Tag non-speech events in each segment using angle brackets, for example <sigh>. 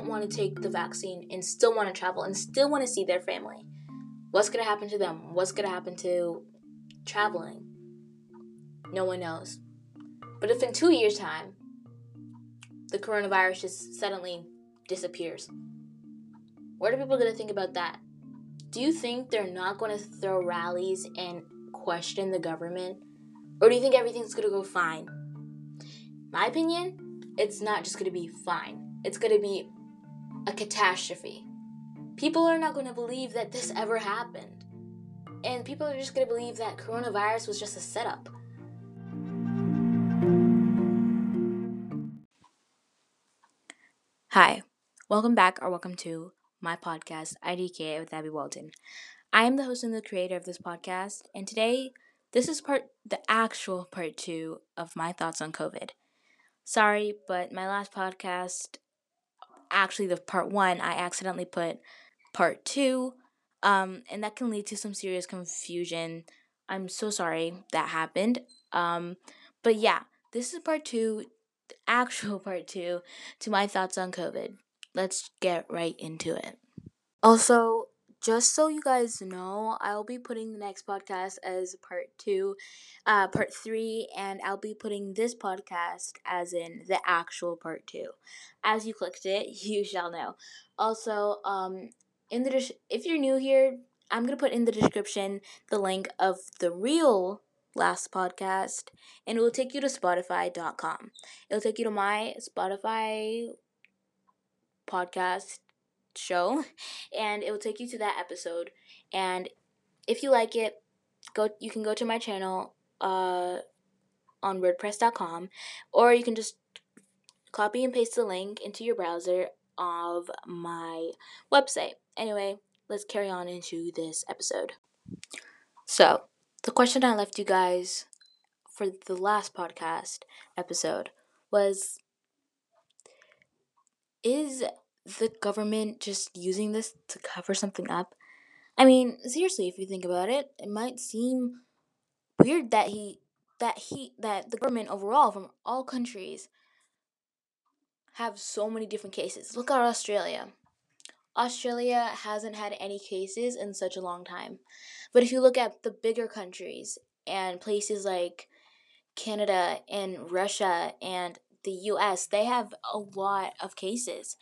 don't want to take the vaccine and still want to travel and still want to see their family. What's going to happen to them? What's going to happen to traveling? No one knows. But if in two years' time, the coronavirus just suddenly disappears, what are people going to think about that? Do you think they're not going to throw rallies and question the government? Or do you think everything's going to go fine? My opinion, it's not just going to be fine. It's going to be a catastrophe. People are not going to believe that this ever happened. And people are just going to believe that coronavirus was just a setup. Hi, welcome back or welcome to my podcast, IDK with Abby Waltin. I am the host and the creator of this podcast, and today this is part the actual part 2 of my thoughts on COVID. Sorry, but my last podcast actually the part 1, I accidentally put part 2 um and that can lead to some serious confusion. I'm so sorry that happened. Um but yeah, this is part 2 <laughs> actual part two to my thoughts on COVID. Let's get right into it. Also, just so you guys know, I'll be putting the next podcast as part two, uh, part three, and I'll be putting this podcast as in the actual part two. As you clicked it, <laughs> you shall know. Also, um, in the if you're new here, I'm gonna put in the description the link of the real last podcast and it will take you to spotify.com it'll take you to my spotify podcast show and it will take you to that episode. And if you like it go you can go to my channel uh on wordpress.com or you can just copy and paste the link into your browser of my website. Anyway let's carry on into this episode. So the question I left you guys for the last podcast episode was Is the government just using this to cover something up? I mean, seriously, if you think about it, it might seem weird that he that he that the government overall from all countries have so many different cases. Look at Australia. Australia hasn't had any cases in such a long time. But if you look at the bigger countries and places like Canada and Russia and the US, they have a lot of cases.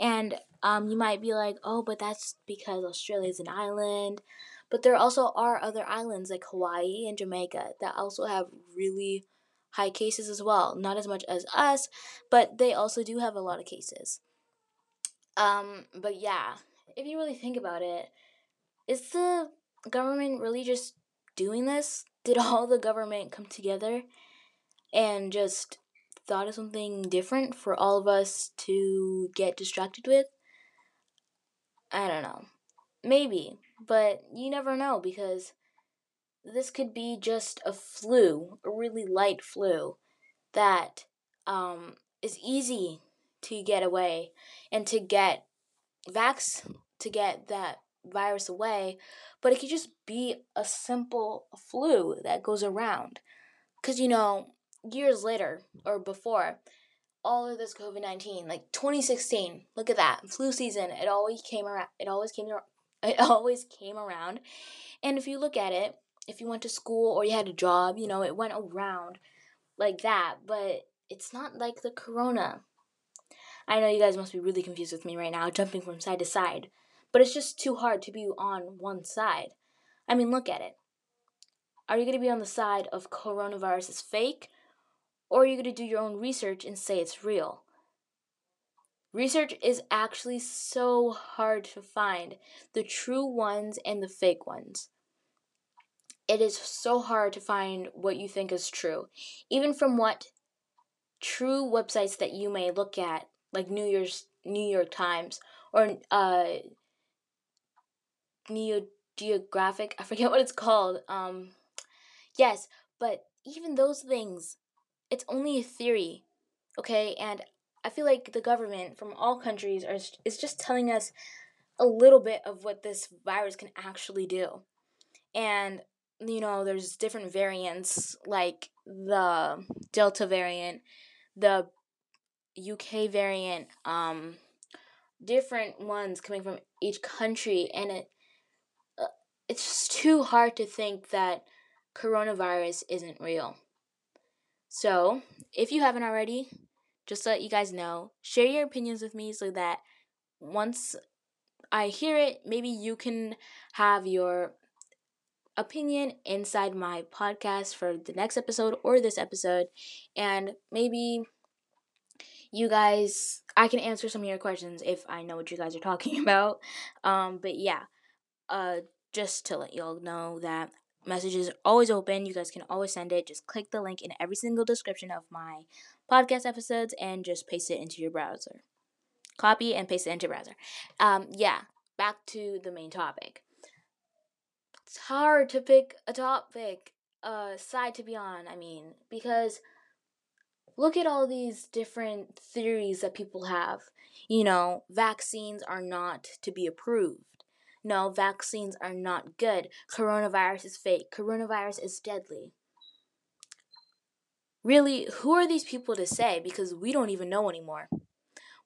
And um, you might be like, oh, but that's because Australia is an island. But there also are other islands like Hawaii and Jamaica that also have really high cases as well. Not as much as us, but they also do have a lot of cases. Um, but yeah, if you really think about it, is the government really just doing this? Did <laughs> all the government come together and just thought of something different for all of us to get distracted with? I don't know. Maybe, but you never know because this could be just a flu, a really light flu that um, is easy to get away and to get vax to get that virus away, but it could just be a simple flu that goes around. Because, you know, years later or before, all of this COVID 19, like 2016, look at that, flu season, it always came around, it always came <laughs> it always came around. And if you look at it, if you went to school or you had a job, you know, it went around like that, but it's not like the corona. I know you guys must be really confused with me right now, jumping from side to side, but it's just too hard to be on one side. I mean, look at it. Are you going to be on the side of coronavirus is fake, or are you going to do your own research and say it's real? Research is actually so hard to find the true ones and the fake ones. It is so hard to find what you think is true, even from what true websites that you may look at like New Year's New York Times or uh Neo Geographic. I forget <laughs> what it's called. Um yes, but even those things it's only a theory. Okay? And I feel like the government from all countries are is just telling us a little bit of what this virus can actually do. And you know, there's different variants like the Delta variant, the UK variant, um, different ones coming from each country, and it uh, it's just too hard to think that coronavirus isn't real. So, if you haven't already, just let you guys know, share your opinions with me so that once I hear it, maybe you can have your opinion inside my podcast for the next episode or this episode, and maybe you guys I can answer some of your questions if I know what you guys are <laughs> talking about. Um, but yeah, uh, just to let y'all know that messages are always open. You guys can always send it. Just click the link in every single description of my podcast episodes and just paste it into your browser. Copy and paste it into your browser. Um, yeah, back to the main topic. It's hard to pick a topic, uh, side to be on. I mean, because look at all these different theories that people have. You know, vaccines are not to be approved. No, vaccines are not good. Coronavirus is fake. Coronavirus is deadly. Really, who are these people to say? Because we don't even know anymore.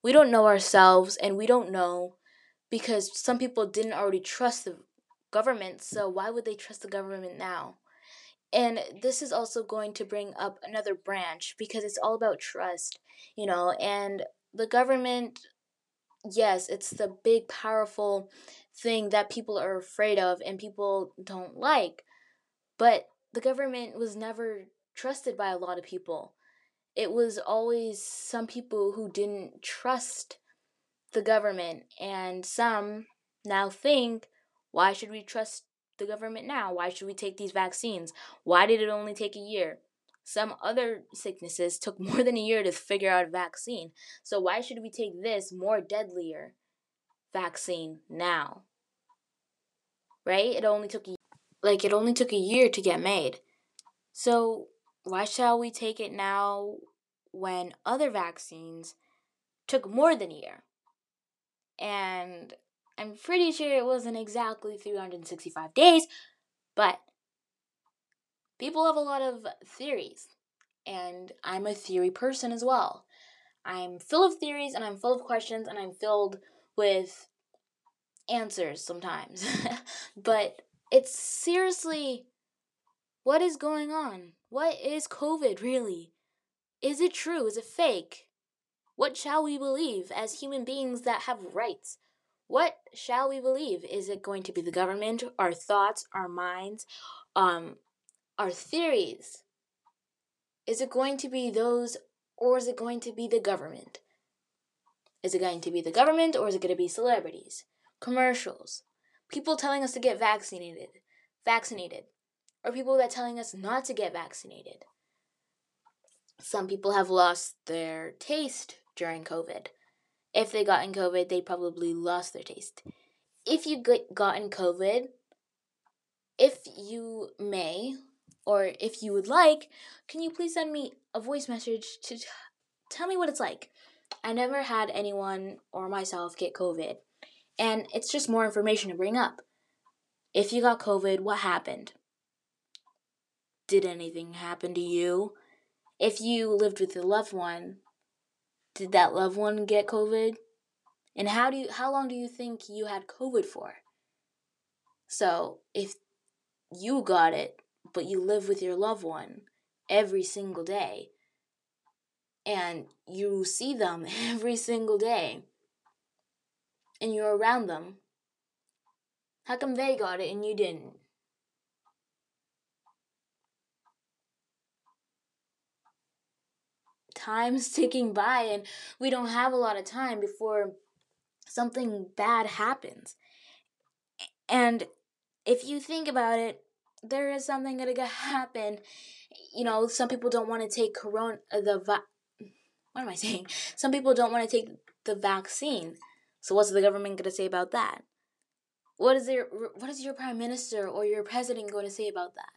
We don't know ourselves, and we don't know because some people didn't already trust the government, so why would they trust the government now? And this is also going to bring up another branch because it's all about trust, you know, and the government, yes, it's the big, powerful thing that people are afraid of and people don't like. But the government was never trusted by a lot of people. It was always some people who didn't trust the government, and some now think, why should we trust the government now? Why should we take these vaccines? Why did it only take a year? Some other sicknesses took <laughs> more than a year to figure out a vaccine. So why should we take this more deadlier vaccine now? Right? It only took like it only took a year to get made. So why shall we take it now when other vaccines took more than a year? And I'm pretty sure it wasn't exactly 365 days, but people have a lot of theories, and I'm a theory person as well. I'm full of theories and I'm full of questions and I'm filled with answers sometimes. <laughs> but it's seriously what is going on? What is COVID really? Is it true? Is it fake? What shall we believe as human beings that have rights? What shall we believe? Is it going to be the government, our thoughts, our minds, um, our theories? Is it going to be those, or is it going to be the government? Is it going to be the government, or is it going to be celebrities, commercials, people telling us to get vaccinated, vaccinated, or people that telling us not to get vaccinated? Some people have lost their taste during COVID if they got in COVID, they probably lost their taste. If you get in COVID, if you may, or if you would like, can you please send me a voice message to t- tell me what it's like? I never had anyone or myself get COVID, and it's just more information to bring up. If you got COVID, what happened? Did anything happen to you? If you lived with a loved one, did that loved one get COVID? And how do you how long do you think you had COVID for? So, if you got it, but you live with your loved one every single day and you see them <laughs> every single day and you're around them, how come they got it and you didn't? time's <laughs> ticking by and we don't have a lot of time before something bad happens. And if you think about it, there is something gonna <laughs> happen. You know, some people don't want to take corona the what am I <laughs> saying? Some people don't want to take the vaccine. So what's the government gonna say about that? What is your what is your prime minister or your president going to say about that?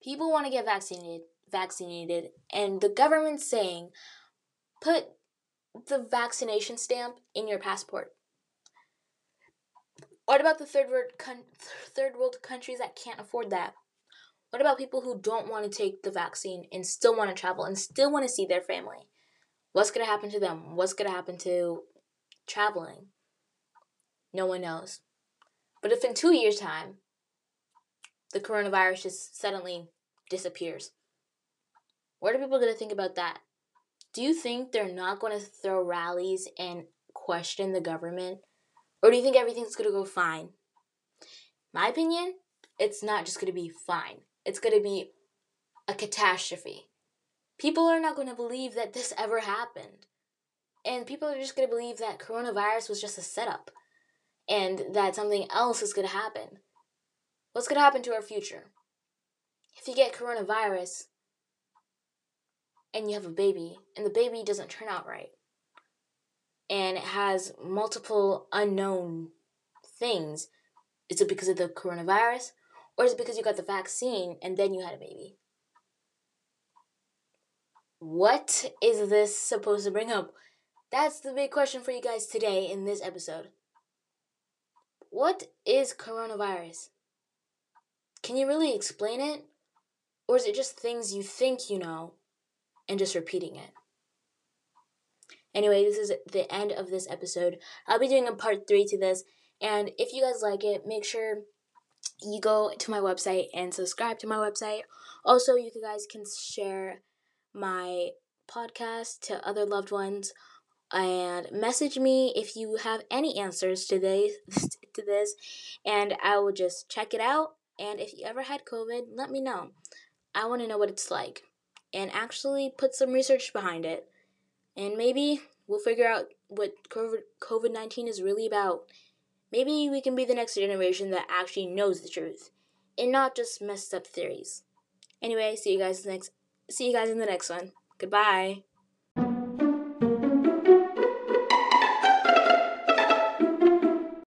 People want to get vaccinated vaccinated, and the government's saying put the vaccination stamp in your passport. What about the third world con- third world countries that can't afford that? What about people who don't want to take the vaccine and still want to travel and still want to see their family? What's going to happen to them? What's going to happen to traveling? No one knows. But if in two years' time, the coronavirus just suddenly disappears, what are people going to think about that? Do you think they're not going to throw rallies and question the government? Or do you think everything's going to go fine? My opinion, it's not just going to be fine. It's going to be a catastrophe. People are not going to believe that this ever happened. And people are just going to believe that coronavirus was just a setup and that something else is going to happen. What's going to happen to our future? If you get coronavirus and you have a baby and the baby doesn't turn out right and it has multiple unknown things, is it because of the coronavirus or is it because you got the vaccine and then you had a baby? What is this supposed to bring up? That's the big question for you guys today in this episode. What is coronavirus? Can you really explain it? Or is it just things you think you know and just repeating it? Anyway, this is the end of this episode. I'll be doing a part three to this. And if you guys like it, make sure you go to my website and subscribe to my website. Also, you guys can share my podcast to other loved ones and message me if you have any answers to this <laughs> to this and I will just check it out and if you ever had COVID, let me know. I want to know what it's like and actually put some research behind it. And maybe we'll figure out what COVID 19 is really about. Maybe we can be the next generation that actually knows the truth and not just messed up theories. Anyway, see you guys next see you guys in the next one. Goodbye.